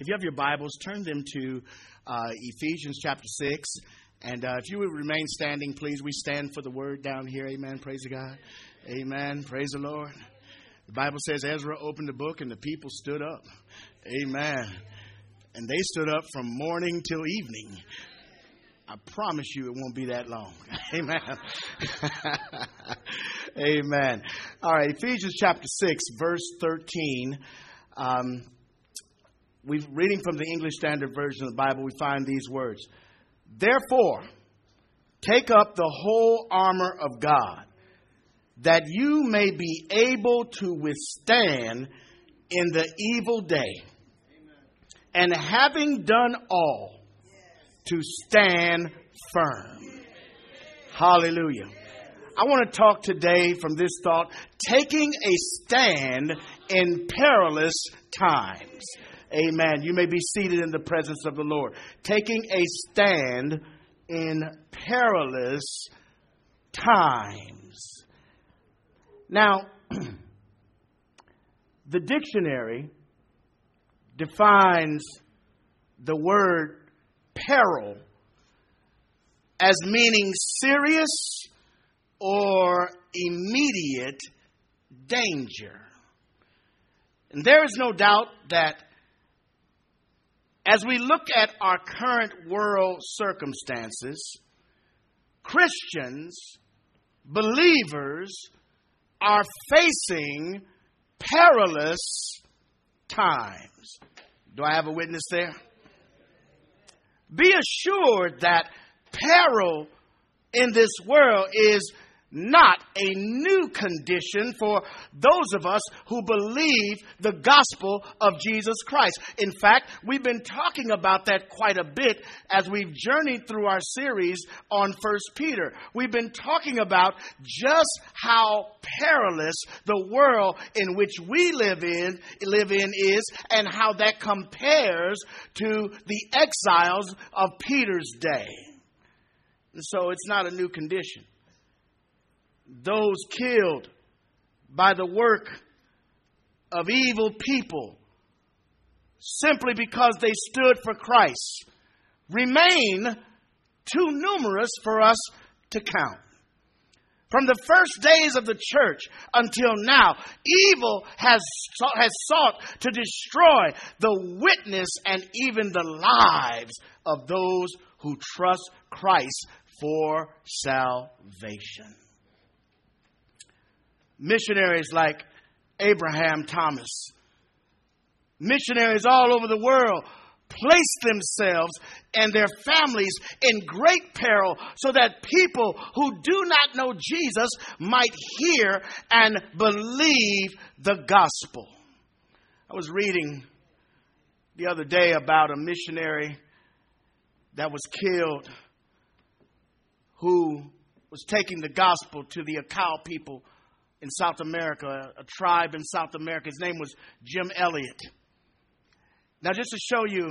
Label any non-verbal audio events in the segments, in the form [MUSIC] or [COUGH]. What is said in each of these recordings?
If you have your Bibles, turn them to uh, Ephesians chapter 6. And uh, if you would remain standing, please, we stand for the word down here. Amen. Praise God. Amen. Praise the Lord. The Bible says Ezra opened the book and the people stood up. Amen. And they stood up from morning till evening. I promise you it won't be that long. [LAUGHS] Amen. [LAUGHS] Amen. All right, Ephesians chapter 6, verse 13. Um, we're reading from the English Standard Version of the Bible, we find these words Therefore, take up the whole armor of God, that you may be able to withstand in the evil day. And having done all, to stand firm. Hallelujah. I want to talk today from this thought taking a stand in perilous times. Amen. You may be seated in the presence of the Lord. Taking a stand in perilous times. Now, [CLEARS THROAT] the dictionary defines the word peril as meaning serious or immediate danger. And there is no doubt that as we look at our current world circumstances, Christians, believers, are facing perilous times. Do I have a witness there? Be assured that peril in this world is not a new condition for those of us who believe the gospel of Jesus Christ. In fact, we've been talking about that quite a bit as we've journeyed through our series on First Peter. We've been talking about just how perilous the world in which we live in live in is and how that compares to the exiles of Peter's day. And so it's not a new condition those killed by the work of evil people simply because they stood for Christ remain too numerous for us to count. From the first days of the church until now, evil has, has sought to destroy the witness and even the lives of those who trust Christ for salvation missionaries like Abraham Thomas, missionaries all over the world place themselves and their families in great peril so that people who do not know Jesus might hear and believe the gospel. I was reading the other day about a missionary that was killed who was taking the gospel to the Auca people in South America, a tribe in South America. His name was Jim Elliot. Now, just to show you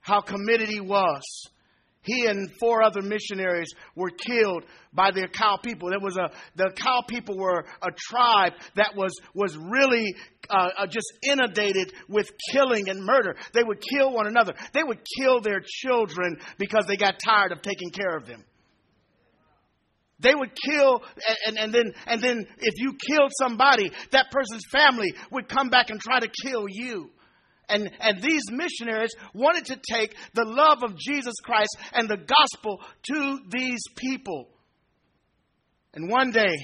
how committed he was, he and four other missionaries were killed by the Auca people. There was a the Auca people were a tribe that was was really uh, uh, just inundated with killing and murder. They would kill one another. They would kill their children because they got tired of taking care of them. They would kill, and, and, then, and then if you killed somebody, that person's family would come back and try to kill you. And, and these missionaries wanted to take the love of Jesus Christ and the gospel to these people. And one day,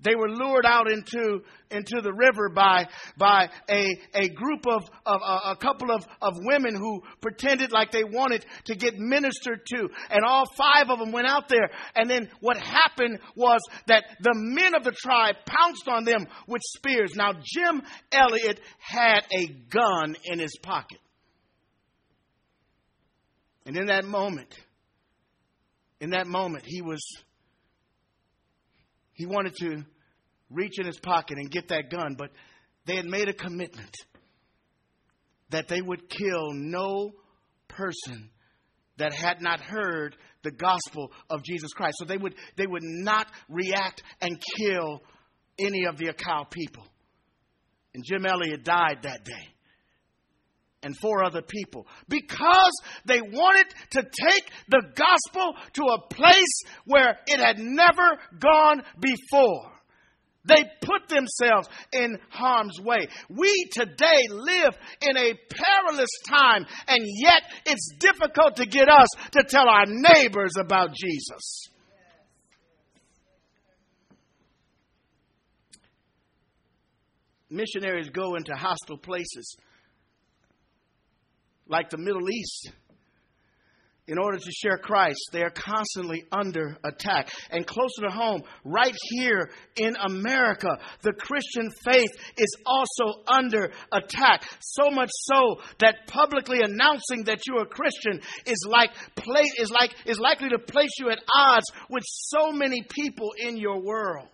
they were lured out into, into the river by, by a, a group of, of a, a couple of, of women who pretended like they wanted to get ministered to. And all five of them went out there. And then what happened was that the men of the tribe pounced on them with spears. Now, Jim Elliot had a gun in his pocket. And in that moment, in that moment, he was he wanted to reach in his pocket and get that gun, but they had made a commitment that they would kill no person that had not heard the gospel of Jesus Christ. So they would, they would not react and kill any of the Auca people. And Jim Elliot died that day. and four other people because they wanted to take the gospel to a place where it had never gone before. They put themselves in harm's way. We today live in a perilous time, and yet it's difficult to get us to tell our neighbors about Jesus. Missionaries go into hostile places like the Middle East in order to share Christ, they are constantly under attack. And closer to home, right here in America, the Christian faith is also under attack. So much so that publicly announcing that you're a Christian is like is like is likely to place you at odds with so many people in your world.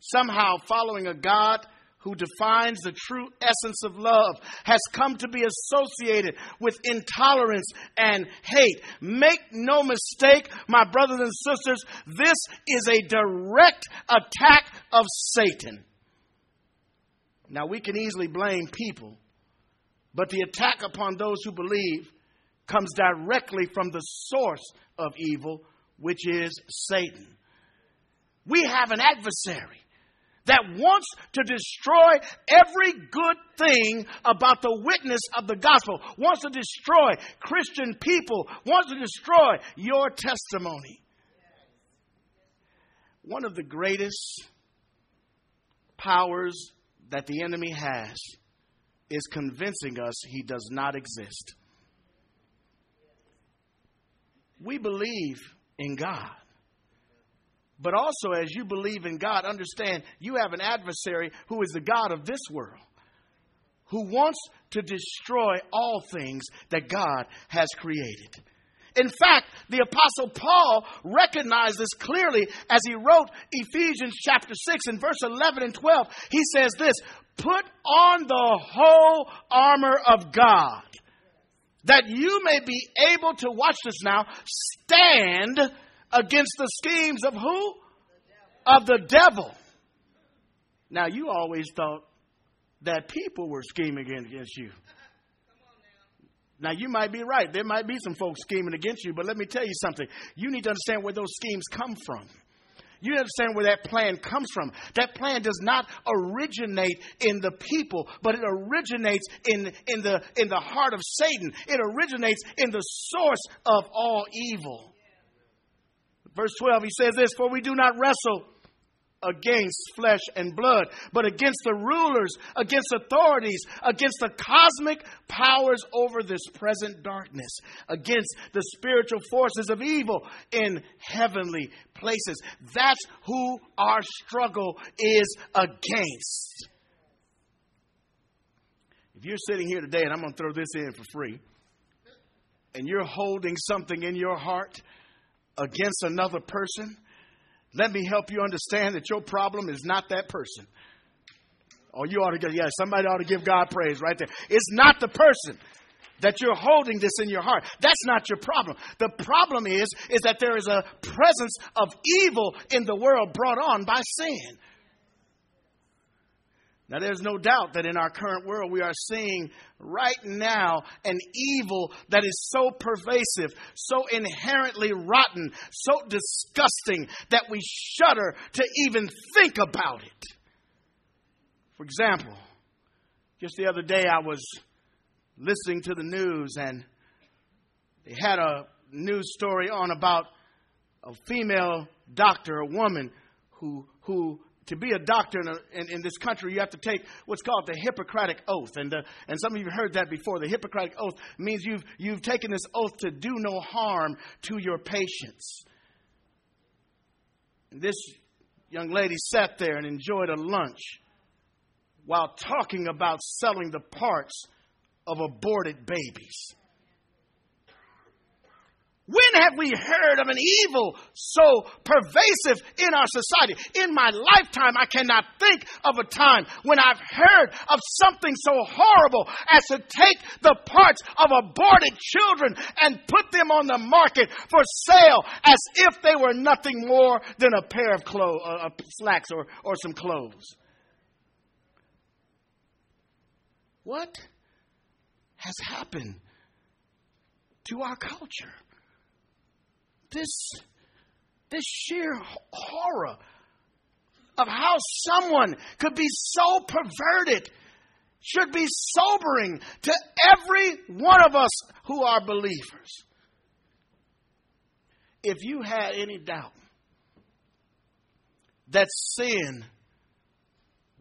Somehow following a God who defines the true essence of love, has come to be associated with intolerance and hate. Make no mistake, my brothers and sisters, this is a direct attack of Satan. Now, we can easily blame people, but the attack upon those who believe comes directly from the source of evil, which is Satan. We have an adversary that wants to destroy every good thing about the witness of the gospel, wants to destroy Christian people, wants to destroy your testimony. One of the greatest powers that the enemy has is convincing us he does not exist. We believe in God. But also, as you believe in God, understand you have an adversary who is the God of this world, who wants to destroy all things that God has created. In fact, the Apostle Paul recognized this clearly as he wrote Ephesians chapter 6 and verse 11 and 12. He says this Put on the whole armor of God, that you may be able to, watch this now, stand against the schemes of who? Of the devil. Now, you always thought that people were scheming against you. Now, you might be right. There might be some folks scheming against you, but let me tell you something. You need to understand where those schemes come from. You understand where that plan comes from. That plan does not originate in the people, but it originates in, in, the, in the heart of Satan. It originates in the source of all evil. Verse 12, he says this For we do not wrestle against flesh and blood, but against the rulers, against authorities, against the cosmic powers over this present darkness, against the spiritual forces of evil in heavenly places. That's who our struggle is against. If you're sitting here today, and I'm going to throw this in for free, and you're holding something in your heart against another person, let me help you understand that your problem is not that person. Oh, you ought to get, yeah, somebody ought to give God praise right there. It's not the person that you're holding this in your heart. That's not your problem. The problem is, is that there is a presence of evil in the world brought on by sin. Now, there's no doubt that in our current world, we are seeing right now an evil that is so pervasive, so inherently rotten, so disgusting that we shudder to even think about it. For example, just the other day, I was listening to the news and they had a news story on about a female doctor, a woman who, who to be a doctor in, a, in, in, this country, you have to take what's called the Hippocratic Oath. And, uh, and some of you have heard that before. The Hippocratic Oath means you've, you've taken this oath to do no harm to your patients. And this young lady sat there and enjoyed a lunch while talking about selling the parts of aborted babies. When have we heard of an evil so pervasive in our society? In my lifetime, I cannot think of a time when I've heard of something so horrible as to take the parts of aborted children and put them on the market for sale as if they were nothing more than a pair of clothes, uh, uh slacks or, or some clothes. What has happened to our culture. This, this sheer horror of how someone could be so perverted should be sobering to every one of us who are believers. If you had any doubt that sin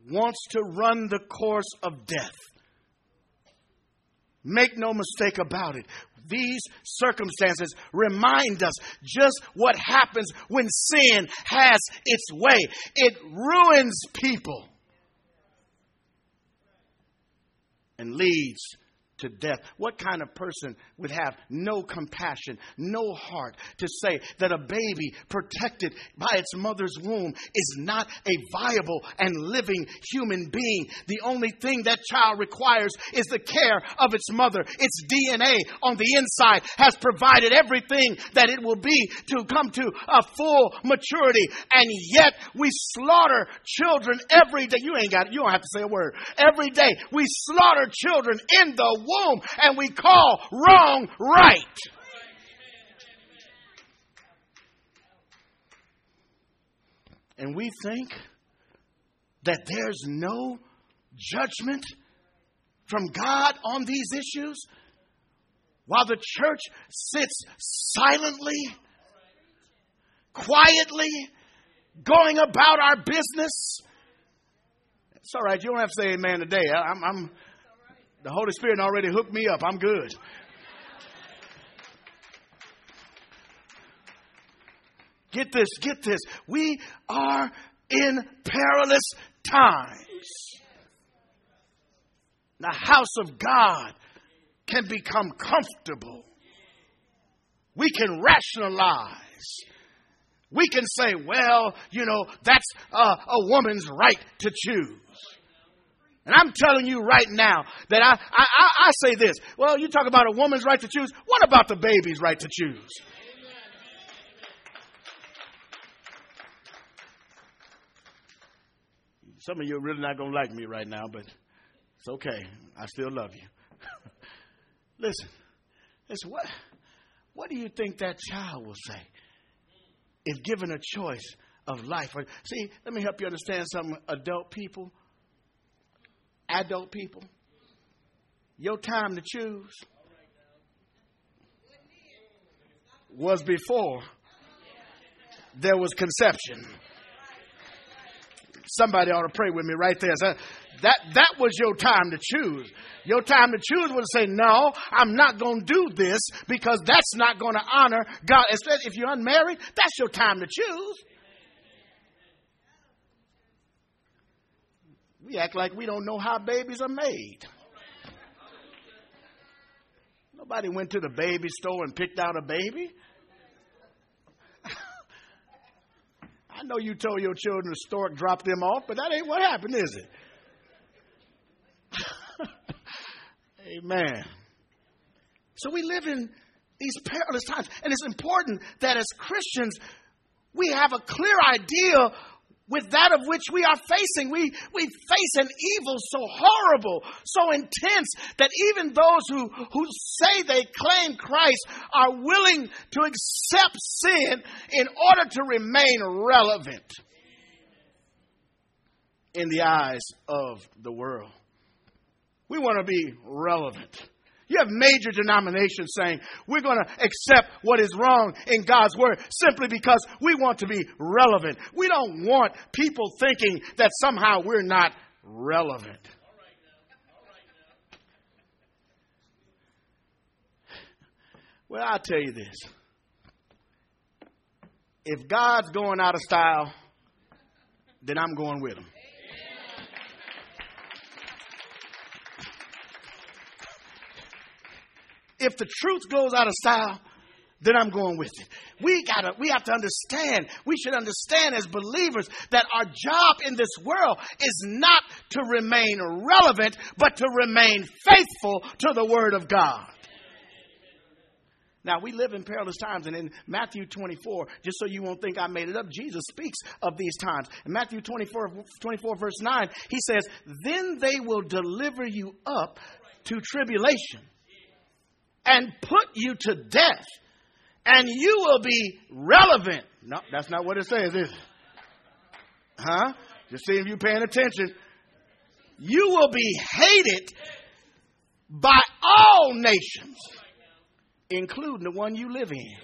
wants to run the course of death, make no mistake about it. These circumstances remind us just what happens when sin has its way. It ruins people and leads to death. What kind of person would have no compassion, no heart to say that a baby protected by its mother's womb is not a viable and living human being? The only thing that child requires is the care of its mother. Its DNA on the inside has provided everything that it will be to come to a full maturity. And yet we slaughter children every day. You ain't got it. You don't have to say a word. Every day we slaughter children in the womb and we call wrong right. And we think that there's no judgment from God on these issues while the church sits silently, quietly, going about our business. It's all right. You don't have to say amen today. I'm, I'm the Holy Spirit already hooked me up. I'm good. Get this, get this. We are in perilous times. The house of God can become comfortable. We can rationalize. We can say, well, you know, that's a, a woman's right to choose. And I'm telling you right now that I, I, I, say this. Well, you talk about a woman's right to choose. What about the baby's right to choose? Some of you are really not going to like me right now, but it's okay. I still love you. [LAUGHS] listen, listen, what, what do you think that child will say if given a choice of life? See, let me help you understand something, adult people adult people, your time to choose was before there was conception. Somebody ought to pray with me right there. That, that was your time to choose. Your time to choose was to say, No, I'm not going to do this because that's not going to honor God. Especially if you're unmarried, that's your time to choose. We act like we don't know how babies are made. Nobody went to the baby store and picked out a baby. [LAUGHS] I know you told your children the stork dropped them off, but that ain't what happened, is it? [LAUGHS] Amen. So we live in these perilous times, and it's important that as Christians, we have a clear idea with that of which we are facing. We, we face an evil so horrible, so intense, that even those who, who say they claim Christ are willing to accept sin in order to remain relevant in the eyes of the world. We want to be relevant. You have major denominations saying we're going to accept what is wrong in God's word simply because we want to be relevant. We don't want people thinking that somehow we're not relevant. Well, I'll tell you this. If God's going out of style, then I'm going with him. If the truth goes out of style, then I'm going with it. We gotta, we have to understand, we should understand as believers that our job in this world is not to remain relevant, but to remain faithful to the Word of God. Now, we live in perilous times, and in Matthew 24, just so you won't think I made it up, Jesus speaks of these times. In Matthew 24, 24, verse 9, he says, Then they will deliver you up to tribulation and put you to death, and you will be relevant. No, that's not what it says, is it? Huh? Just see if you're paying attention. You will be hated by all nations including the one you live in.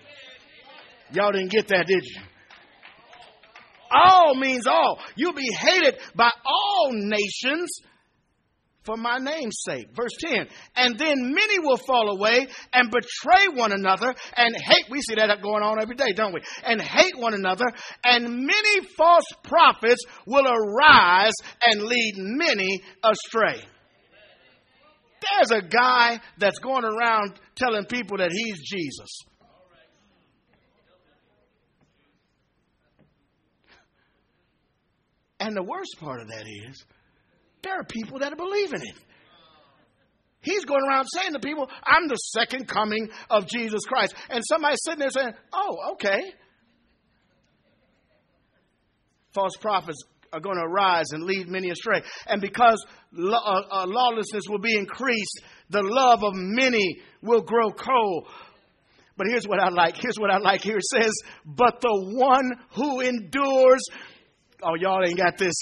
Y'all didn't get that, did you? All means all. You'll be hated by all nations for my name's sake. Verse 10. And then many will fall away and betray one another and hate. We see that going on every day, don't we? And hate one another. And many false prophets will arise and lead many astray. There's a guy that's going around telling people that he's Jesus. And the worst part of that is, there are people that are believing it. He's going around saying to people, I'm the second coming of Jesus Christ. And somebody's sitting there saying, Oh, okay. False prophets are going to arise and lead many astray. And because uh, uh, lawlessness will be increased, the love of many will grow cold. But here's what I like. Here's what I like. Here it says, But the one who endures, oh, y'all ain't got this.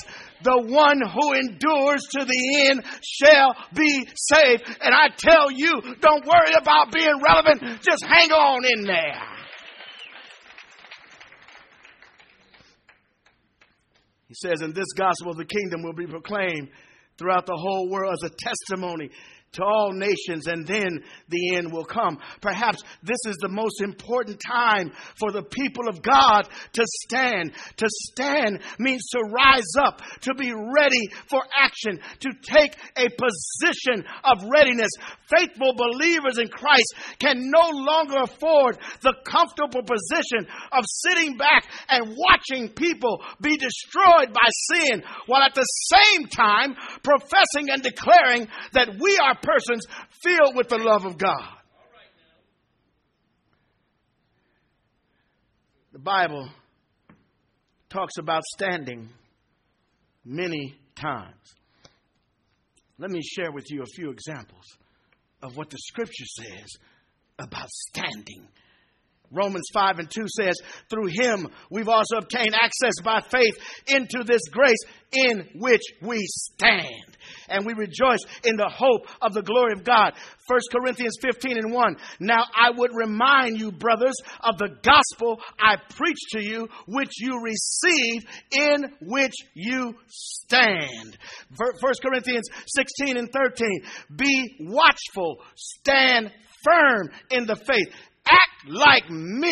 The one who endures to the end shall be saved. And I tell you, don't worry about being relevant. Just hang on in there. He says, And this gospel the kingdom will be proclaimed throughout the whole world as a testimony to all nations, and then the end will come. Perhaps this is the most important time for the people of God to stand. To stand means to rise up, to be ready for action, to take a position of readiness. Faithful believers in Christ can no longer afford the comfortable position of sitting back and watching people be destroyed by sin, while at the same time professing and declaring that we are persons filled with the love of God. The Bible talks about standing many times. Let me share with you a few examples of what the scripture says about standing Romans 5 and 2 says, Through him we've also obtained access by faith into this grace in which we stand. And we rejoice in the hope of the glory of God. 1 Corinthians 15 and 1. Now I would remind you, brothers, of the gospel I preached to you, which you received, in which you stand. 1 Corinthians 16 and 13. Be watchful, stand firm in the faith act like men.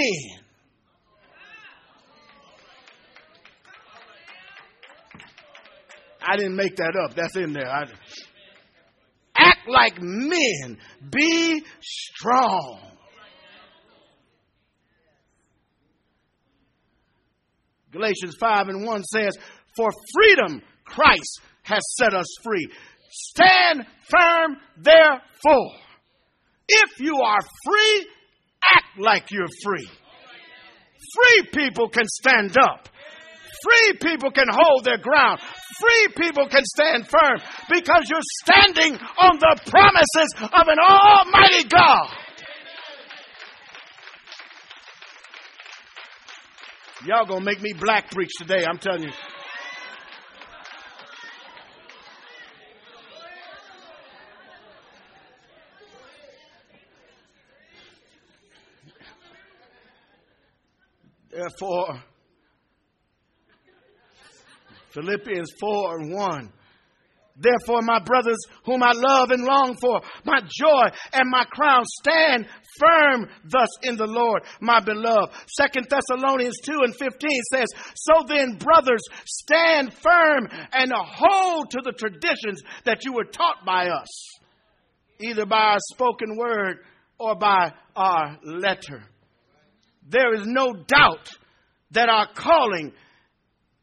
I didn't make that up. That's in there. I, act like men. Be strong. Galatians 5 and 1 says, For freedom Christ has set us free. Stand firm, therefore. If you are free, act like you're free. Free people can stand up. Free people can hold their ground. Free people can stand firm because you're standing on the promises of an almighty God. Y'all gonna make me black preach today, I'm telling you. Therefore, Philippians 4 and 1. Therefore, my brothers, whom I love and long for, my joy and my crown, stand firm thus in the Lord, my beloved. Second Thessalonians 2 and 15 says, So then, brothers, stand firm and hold to the traditions that you were taught by us, either by our spoken word or by our letter there is no doubt that our calling,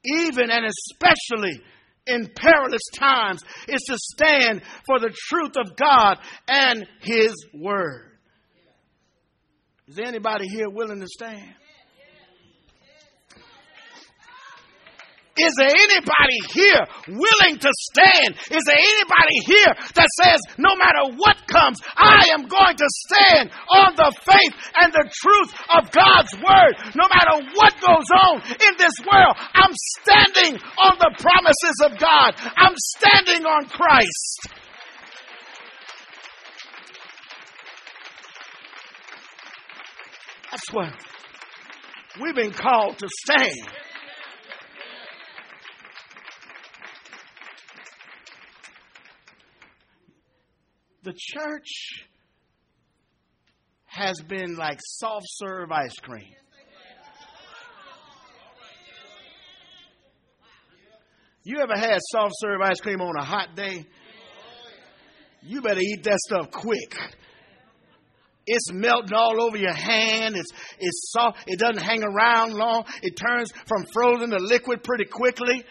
even and especially in perilous times, is to stand for the truth of God and His Word. Is there anybody here willing to stand? Is there anybody here willing to stand? Is there anybody here that says, no matter what comes, I am going to stand on the faith and the truth of God's word? No matter what goes on in this world, I'm standing on the promises of God. I'm standing on Christ. That's what we've been called to stand. The church has been like soft serve ice cream. You ever had soft serve ice cream on a hot day? You better eat that stuff quick. It's melting all over your hand. It's, it's soft. It doesn't hang around long. It turns from frozen to liquid pretty quickly.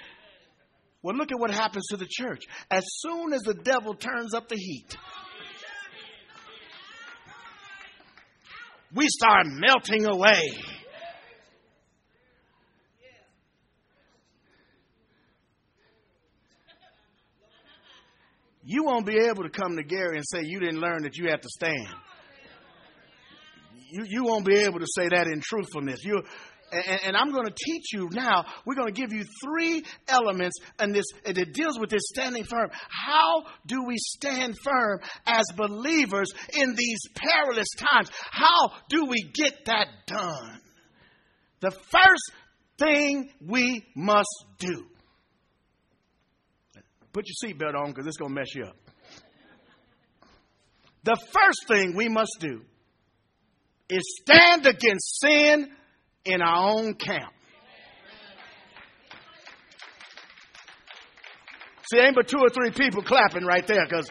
Well, look at what happens to the church. As soon as the devil turns up the heat, we start melting away. You won't be able to come to Gary and say you didn't learn that you have to stand. You, you won't be able to say that in truthfulness. You, and, and, I'm going to teach you now. We're going to give you three elements, and this and it deals with this standing firm. How do we stand firm as believers in these perilous times? How do we get that done? The first thing we must do. Put your seatbelt on because it's going to mess you up. The first thing we must do is stand against sin in our own camp. See, ain't but two or three people clapping right there because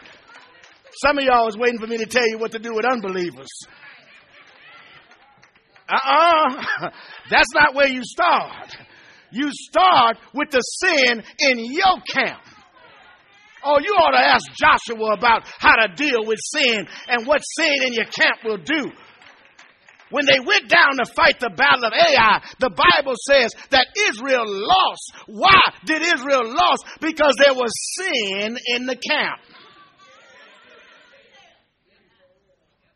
some of y'all is waiting for me to tell you what to do with unbelievers. Uh uh-uh. uh. [LAUGHS] That's not where you start. You start with the sin in your camp. Oh, you ought to ask Joshua about how to deal with sin and what sin in your camp will do. When they went down to fight the battle of Ai, the Bible says that Israel lost. Why did Israel lose? Because there was sin in the camp.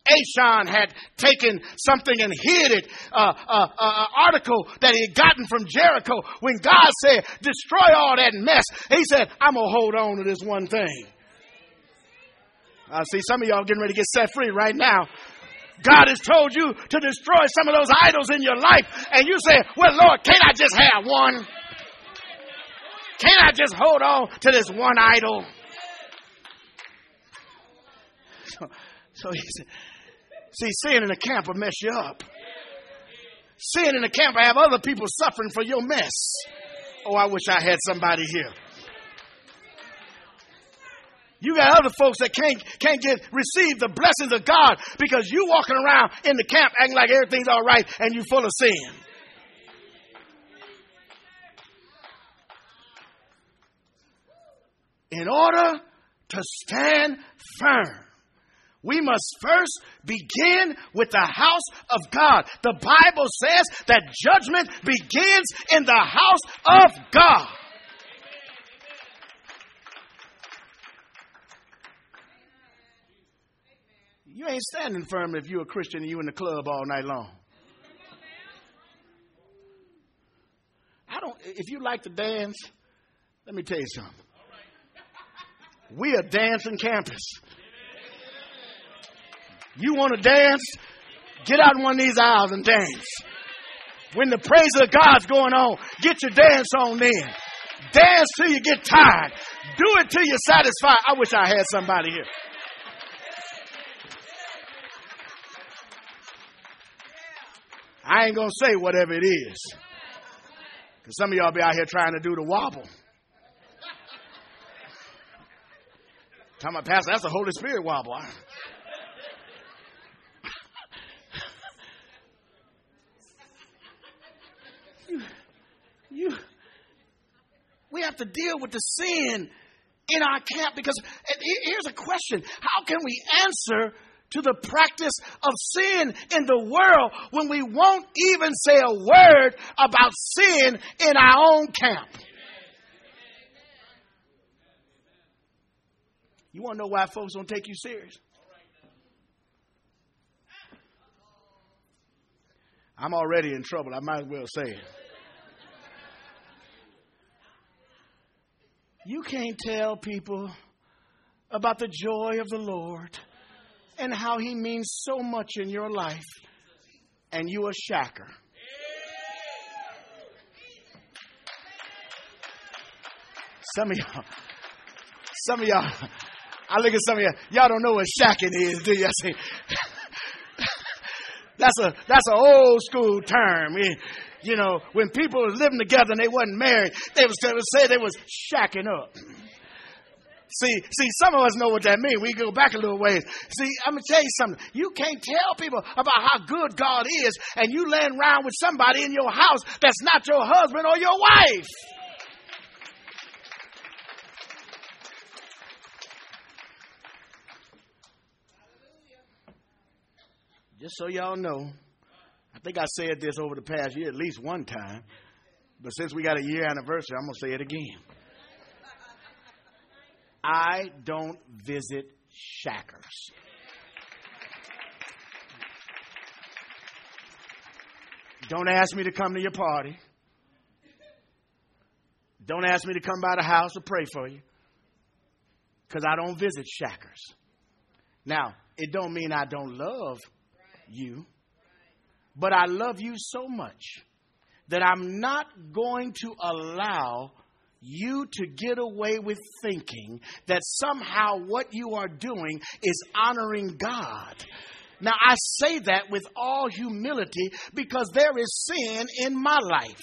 Achan had taken something and hid it, uh, uh, uh, article that he had gotten from Jericho. When God said, destroy all that mess, he said, I'm going to hold on to this one thing. I see some of y'all getting ready to get set free right now God has told you to destroy some of those idols in your life, and you say, Well, Lord, can't I just have one? Can't I just hold on to this one idol? So, so he said, See, sin in the camp will mess you up. Sin in the camp will have other people suffering for your mess. Oh, I wish I had somebody here. You got other folks that can't, can't get receive the blessings of God because you walking around in the camp acting like everything's all right and you full of sin. In order to stand firm, we must first begin with the house of God. The Bible says that judgment begins in the house of God. You ain't standing firm if you're a Christian and you in the club all night long. I don't, if you like to dance, let me tell you something. We are dancing campus. You want to dance? Get out in one of these aisles and dance. When the praise of God's going on, get your dance on then. Dance till you get tired. Do it till you're satisfied. I wish I had somebody here. I ain't going to say whatever it is. Because some of y'all be out here trying to do the wobble. Tell my pastor, that's the Holy Spirit wobble. you, you, we have to deal with the sin in our camp because here's a question how can we answer to the practice of sin in the world when we won't even say a word about sin in our own camp. You want to know why folks don't take you serious? I'm already in trouble. I might as well say it. You can't tell people about the joy of the Lord and how He means so much in your life, and you a shacker. Some of y'all, some of y'all, I look at some of y'all, y'all don't know what shacking is, do? I say, [LAUGHS] that's a that's an old school term. You know, when people were living together and they wasn't married, they was, would say they was shacking up. See, see, some of us know what that means. We go back a little ways. See, I'm gonna tell you something. You can't tell people about how good God is, and you laying around with somebody in your house that's not your husband or your wife. Just so y'all know, I think I said this over the past year at least one time, but since we got a year anniversary, I'm to say it again. I don't visit shackers. Don't ask me to come to your party. Don't ask me to come by the house to pray for you. Because I don't visit shackers. Now, it don't mean I don't love you, but I love you so much that I'm not going to allow you to get away with thinking that somehow what you are doing is honoring God. Now, I say that with all humility because there is sin in my life.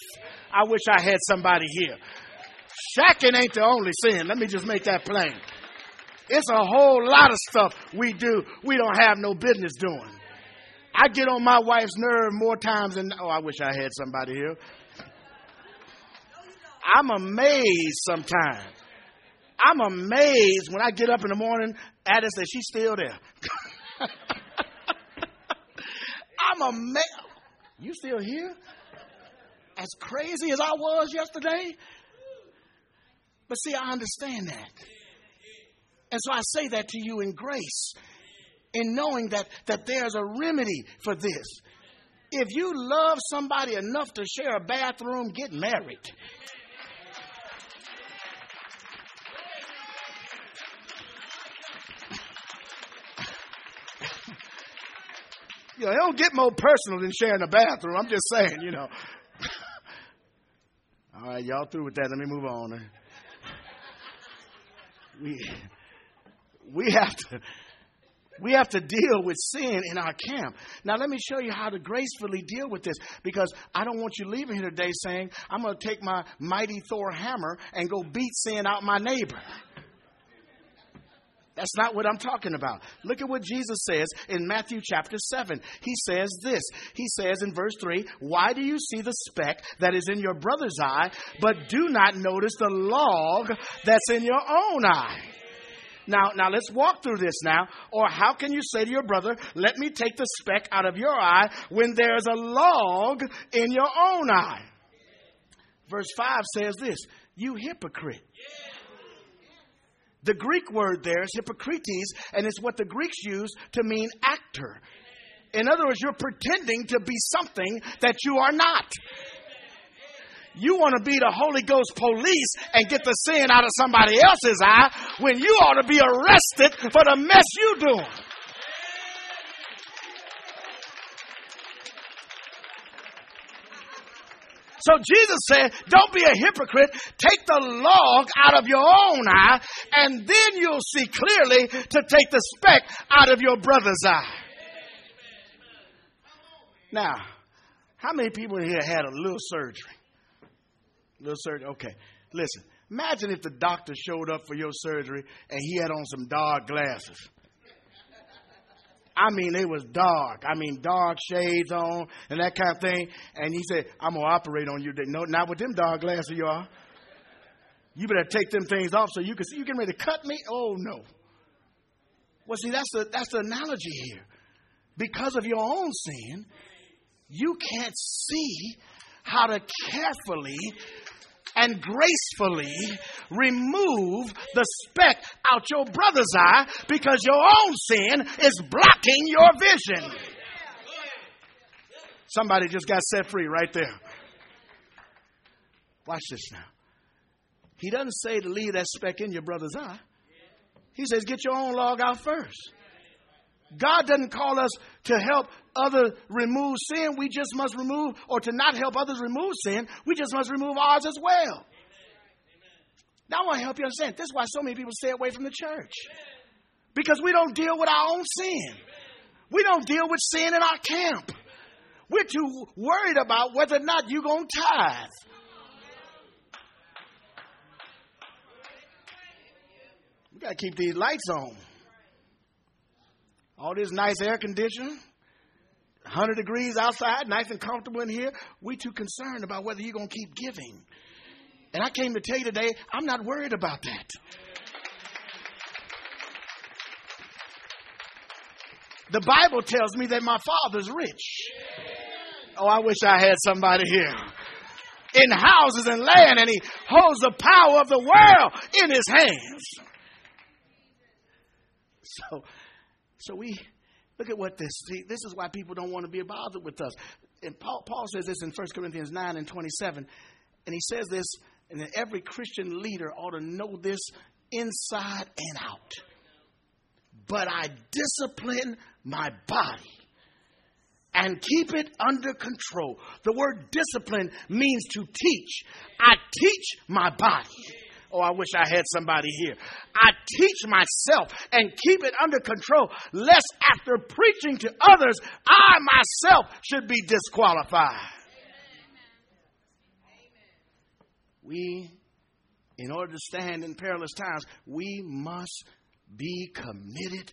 I wish I had somebody here. Shacking ain't the only sin. Let me just make that plain. It's a whole lot of stuff we do we don't have no business doing. I get on my wife's nerve more times than, oh, I wish I had somebody here. I'm amazed sometimes. I'm amazed when I get up in the morning, Addis says she's still there. [LAUGHS] I'm amazed. You still here? As crazy as I was yesterday? But see, I understand that. And so I say that to you in grace in knowing that, that there's a remedy for this. If you love somebody enough to share a bathroom, get married. You know, it don't get more personal than sharing a bathroom. I'm just saying, you know. [LAUGHS] All right, y'all through with that. Let me move on. We we have to we have to deal with sin in our camp. Now, let me show you how to gracefully deal with this because I don't want you leaving here today saying, I'm going to take my mighty Thor hammer and go beat sin out my neighbor. That's not what I'm talking about. Look at what Jesus says in Matthew chapter 7. He says this. He says in verse 3 Why do you see the speck that is in your brother's eye, but do not notice the log that's in your own eye? Now, now let's walk through this now. Or how can you say to your brother, let me take the speck out of your eye when there's a log in your own eye? Verse 5 says this, you hypocrite. The Greek word there is hypocrites, and it's what the Greeks use to mean actor. In other words, you're pretending to be something that you are not. You want to be the Holy Ghost police and get the sin out of somebody else's eye when you ought to be arrested for the mess you're doing. So Jesus said, Don't be a hypocrite. Take the log out of your own eye, and then you'll see clearly to take the speck out of your brother's eye. Now, how many people here had a little surgery? Little surgery. Okay. Listen. Imagine if the doctor showed up for your surgery and he had on some dark glasses. I mean, it was dark. I mean, dark shades on and that kind of thing. And he said, I'm going to operate on you. No, not with them dark glasses are. You better take them things off so you can see. You getting ready to cut me? Oh, no. Well, see, that's the, that's the analogy here. Because of your own sin, you can't see how to carefully and gracefully remove the speck out your brother's eye because your own sin is blocking your vision. Somebody just got set free right there. Watch this now. He doesn't say to leave that speck in your brother's eye. He says, get your own log out first. God doesn't call us to help others remove sin. We just must remove, or to not help others remove sin. We just must remove ours as well. Now, I want to help you understand. This is why so many people stay away from the church. Because we don't deal with our own sin. We don't deal with sin in our camp. We're too worried about whether or not you're going to tithe. We got to keep these lights on. All this nice air conditioning, 100 degrees outside, nice and comfortable in here. We too concerned about whether you're going to keep giving. And I came to tell you today, I'm not worried about that. The Bible tells me that my father's rich. Oh, I wish I had somebody here. In houses and land, and he holds the power of the world in his hands. So, so we look at what this. See, this is why people don't want to be bothered with us. And Paul, Paul says this in 1 Corinthians 9 and 27. And he says this, and every Christian leader ought to know this inside and out. But I discipline my body and keep it under control. The word discipline means to teach. I teach my body. Oh, I wish I had somebody here. I teach myself and keep it under control, lest after preaching to others, I myself should be disqualified. We, in order to stand in perilous times, we must be committed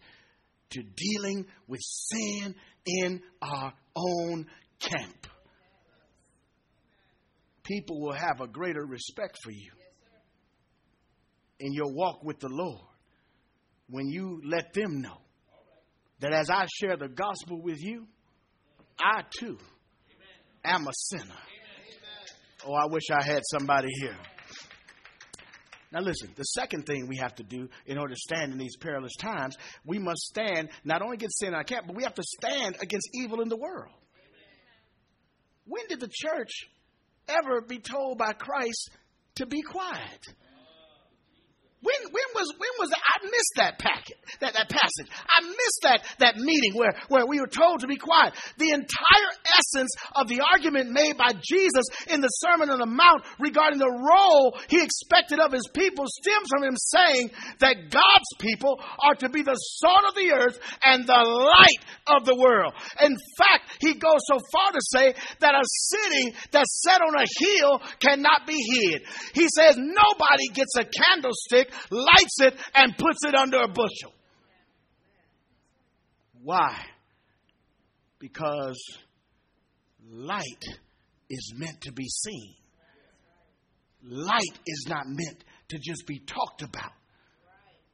to dealing with sin in our own camp. People will have a greater respect for you in your walk with the Lord when you let them know that as I share the gospel with you, I too am a sinner. Oh, I wish I had somebody here. Now, listen, the second thing we have to do in order to stand in these perilous times, we must stand not only against sin in our camp, but we have to stand against evil in the world. When did the church ever be told by Christ to be quiet? When, was when was that? I missed that packet, that, that passage. I missed that, that meeting where, where we were told to be quiet. The entire essence of the argument made by Jesus in the Sermon on the Mount regarding the role he expected of his people stems from him saying that God's people are to be the salt of the earth and the light of the world. In fact, he goes so far to say that a city that's set on a hill cannot be hid. He says nobody gets a candlestick lights it, and puts it under a bushel. Why? Because light is meant to be seen. Light is not meant to just be talked about.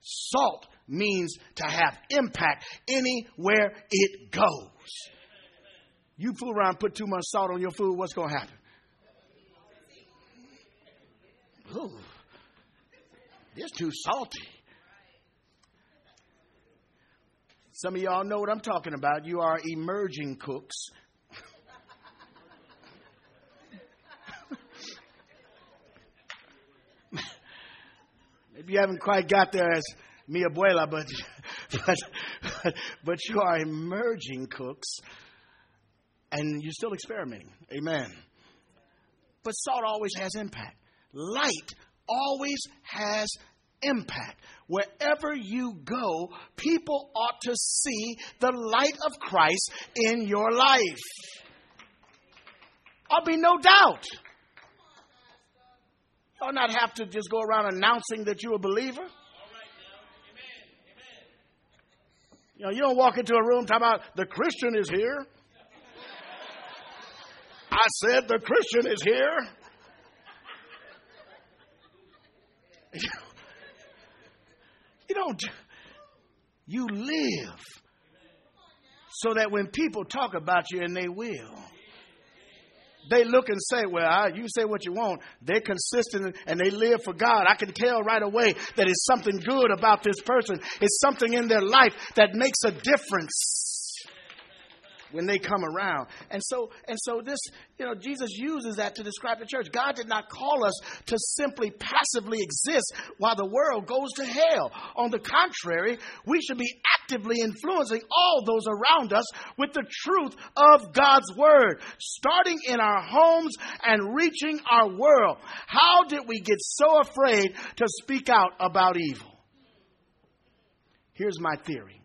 Salt means to have impact anywhere it goes. You fool around, put too much salt on your food, what's going to happen? Ooh. It's too salty. Some of y'all know what I'm talking about. You are emerging cooks. [LAUGHS] Maybe you haven't quite got there as mi abuela, but, [LAUGHS] but, but you are emerging cooks and you're still experimenting. Amen. But salt always has impact. Light always has impact. Wherever you go, people ought to see the light of Christ in your life. I'll be no doubt. You'll not have to just go around announcing that you're a believer. You know, you don't walk into a room talking about the Christian is here. I said the Christian is here. [LAUGHS] You don't, You live so that when people talk about you, and they will, they look and say, Well, I, you say what you want. They're consistent and they live for God. I can tell right away that it's something good about this person. It's something in their life that makes a difference when they come around. And so, and so this, you know, Jesus uses that to describe the church. God did not call us to simply passively exist while the world goes to hell. On the contrary, we should be actively influencing all those around us with the truth of God's word, starting in our homes and reaching our world. How did we get so afraid to speak out about evil? Here's my theory,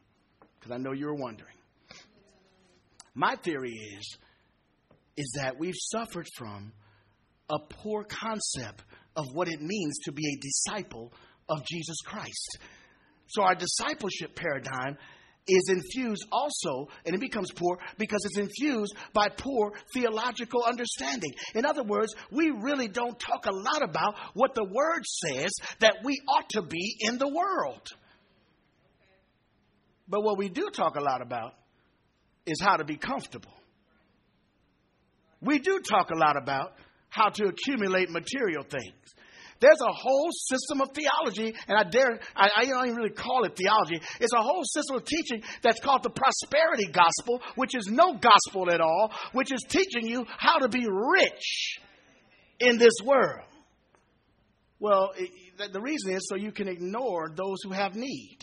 because I know you're wondering. My theory is is that we've suffered from a poor concept of what it means to be a disciple of Jesus Christ. So our discipleship paradigm is infused also, and it becomes poor because it's infused by poor theological understanding. In other words, we really don't talk a lot about what the Word says that we ought to be in the world. But what we do talk a lot about is how to be comfortable. We do talk a lot about how to accumulate material things. There's a whole system of theology, and I dare, I, I, don't even really call it theology. It's a whole system of teaching that's called the prosperity gospel, which is no gospel at all, which is teaching you how to be rich in this world. Well, it, the reason is so you can ignore those who have need.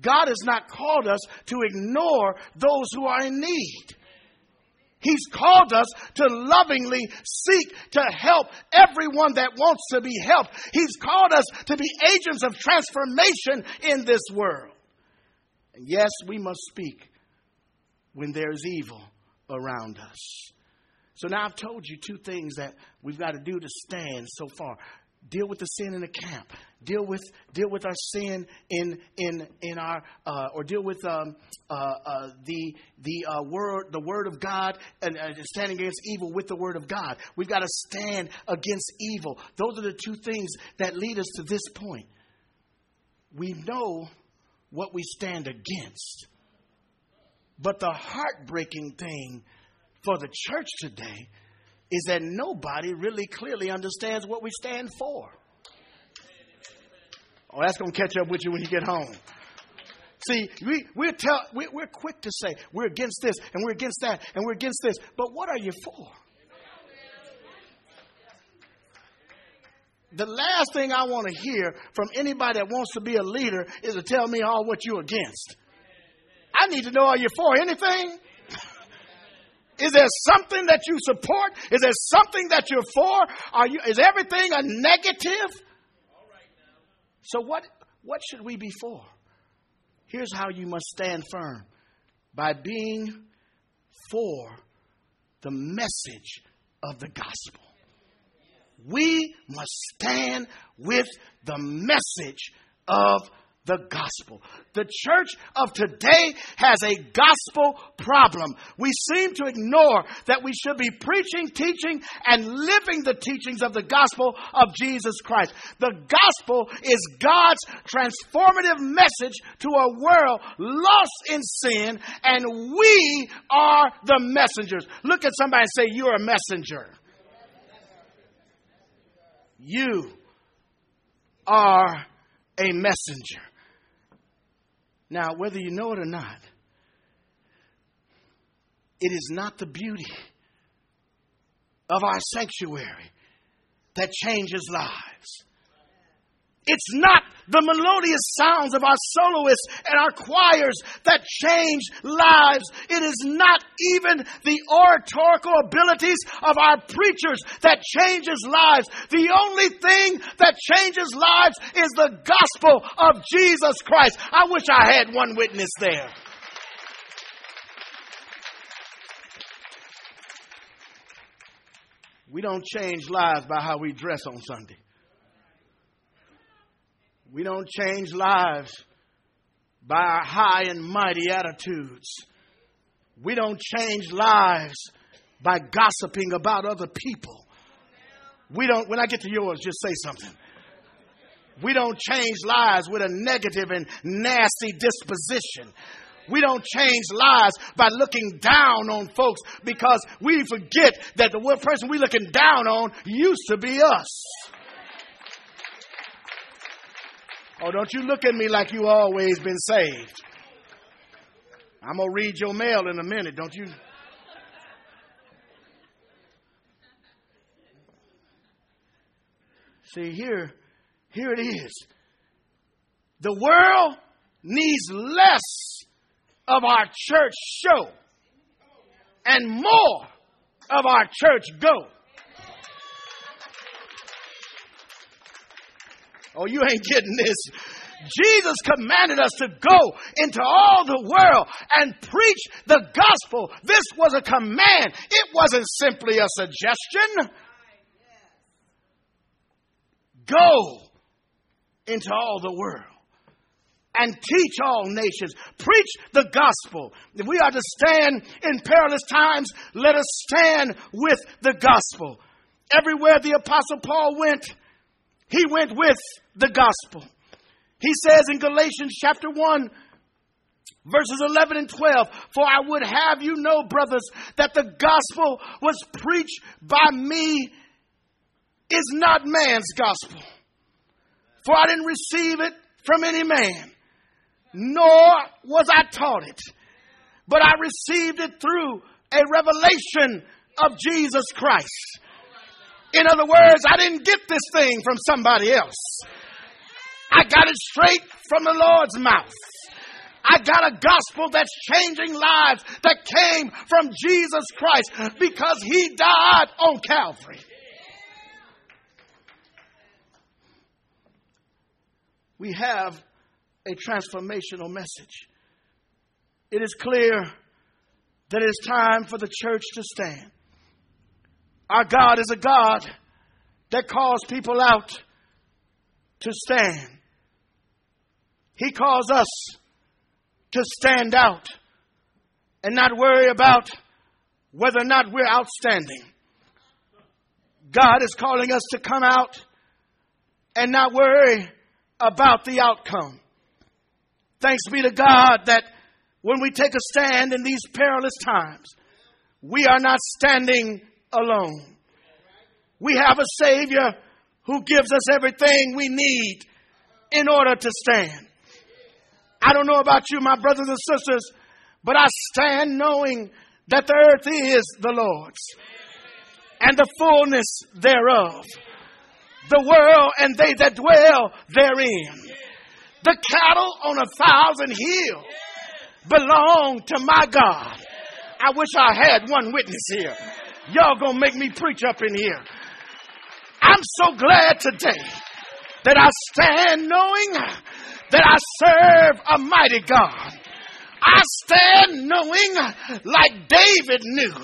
God has not called us to ignore those who are in need. He's called us to lovingly seek to help everyone that wants to be helped. He's called us to be agents of transformation in this world. And yes, we must speak when there's evil around us. So now I've told you two things that we've got to do to stand so far deal with the sin in the camp deal with deal with our sin in in in our uh, or deal with um, uh, uh, the the uh, word the word of God and standing against evil with the word of God. We've got to stand against evil. Those are the two things that lead us to this point. We know what we stand against, but the heartbreaking thing for the church today is that nobody really clearly understands what we stand for. Oh, that's going to catch up with you when you get home. See, we, we're, tell, we, we're quick to say we're against this and we're against that and we're against this. But what are you for? The last thing I want to hear from anybody that wants to be a leader is to tell me all what you're against. I need to know are you for anything? Is there something that you support? Is there something that you're for? Are you, is everything a negative? So, what, what should we be for? Here's how you must stand firm by being for the message of the gospel. We must stand with the message of the gospel. The church of today has a gospel problem. We seem to ignore that we should be preaching, teaching, and living the teachings of the gospel of Jesus Christ. The gospel is God's transformative message to a world lost in sin, and we are the messengers. Look at somebody and say, You're a messenger. You are a messenger. Now, whether you know it or not, it is not the beauty of our sanctuary that changes lives. It's not the melodious sounds of our soloists and our choirs that change lives. It is not even the oratorical abilities of our preachers that changes lives. The only thing that changes lives is the gospel of Jesus Christ. I wish I had one witness there. We don't change lives by how we dress on Sunday. We don't change lives by our high and mighty attitudes. We don't change lives by gossiping about other people. We don't, when I get to yours, just say something. We don't change lives with a negative and nasty disposition. We don't change lives by looking down on folks because we forget that the person we're looking down on used to be us. Oh, don't you look at me like you always been saved. I'm going to read your mail in a minute, don't you? See, here, here it is. The world needs less of our church show and more of our church go. Oh, you ain't getting this. Jesus commanded us to go into all the world and preach the gospel. This was a command, it wasn't simply a suggestion. Go into all the world and teach all nations. Preach the gospel. If we are to stand in perilous times, let us stand with the gospel. Everywhere the Apostle Paul went, he went with the gospel. He says in Galatians chapter 1, verses 11 and 12 For I would have you know, brothers, that the gospel was preached by me is not man's gospel. For I didn't receive it from any man, nor was I taught it, but I received it through a revelation of Jesus Christ. In other words, I didn't get this thing from somebody else. I got it straight from the Lord's mouth. I got a gospel that's changing lives that came from Jesus Christ because he died on Calvary. We have a transformational message. It is clear that it is time for the church to stand. Our God is a God that calls people out to stand. He calls us to stand out and not worry about whether or not we're outstanding. God is calling us to come out and not worry about the outcome. Thanks be to God that when we take a stand in these perilous times, we are not standing alone. We have a Savior who gives us everything we need in order to stand. I don't know about you, my brothers and sisters, but I stand knowing that the earth is the Lord's and the fullness thereof, the world and they that dwell therein. The cattle on a thousand hills belong to my God. I wish I had one witness here. Y'all gonna make me preach up in here. I'm so glad today that I stand knowing that I serve a mighty God. I stand knowing, like David knew,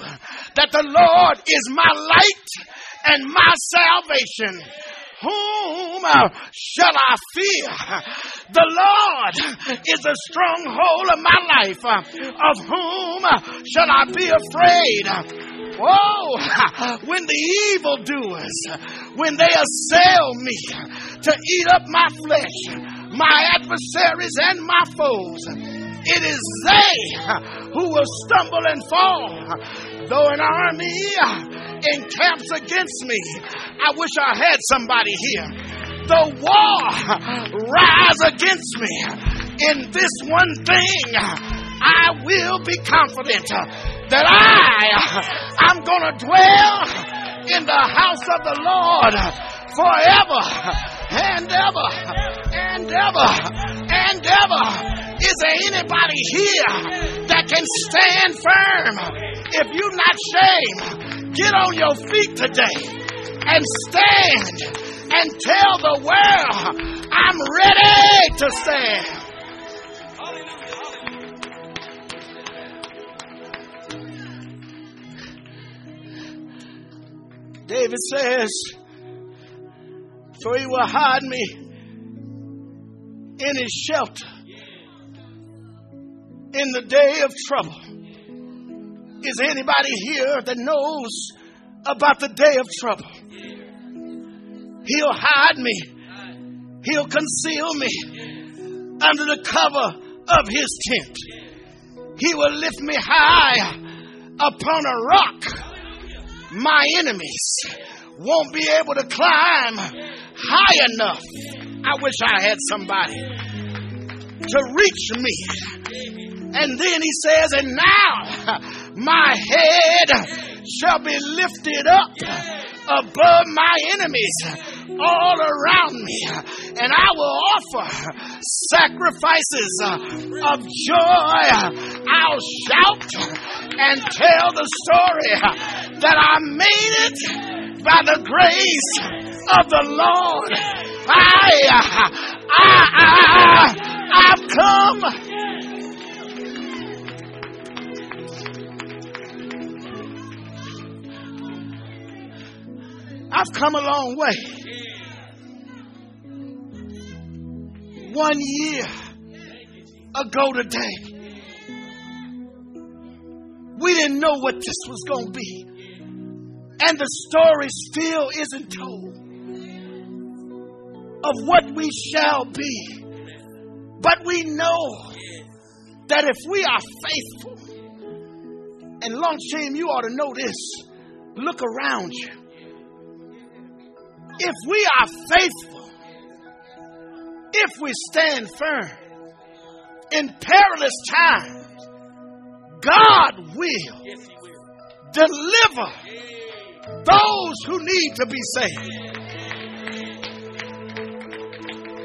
that the Lord is my light and my salvation. Whom uh, shall I fear? The Lord is the stronghold of my life. Uh, of whom uh, shall I be afraid? Oh, [LAUGHS] when the evildoers, when they assail me to eat up my flesh, my adversaries and my foes, it is they who will stumble and fall. Though an army encamps against me, I wish I had somebody here. The war rise against me. In this one thing, I will be confident that I am going to dwell in the house of the Lord forever and ever and ever and ever. Is there anybody here that can stand firm? If you're not ashamed, get on your feet today and stand and tell the world, I'm ready to stand. David says, For he will hide me in his shelter in the day of trouble. Is anybody here that knows about the day of trouble? He'll hide me. He'll conceal me under the cover of his tent. He will lift me high upon a rock. My enemies won't be able to climb high enough. I wish I had somebody to reach me. And then he says, And now my head shall be lifted up above my enemies all around me, and I will offer sacrifices uh, of joy. I'll shout and tell the story that I made it by the grace of the Lord. I, uh, I, I, I've come. I've come a long way. one year ago today. We didn't know what this was going to be. And the story still isn't told of what we shall be. But we know that if we are faithful, and Longstream, you ought to know this. Look around you. If we are faithful, if we stand firm in perilous times, God will deliver those who need to be saved.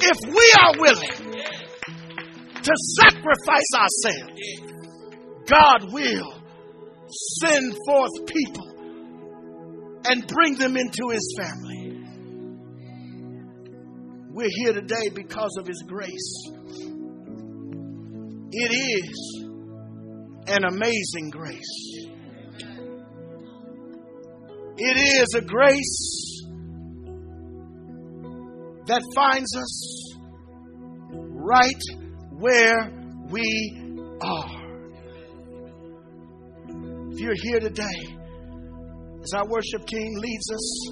If we are willing to sacrifice ourselves, God will send forth people and bring them into his family. We're here today because of His grace. It is an amazing grace. It is a grace that finds us right where we are. If you're here today, as our worship team leads us,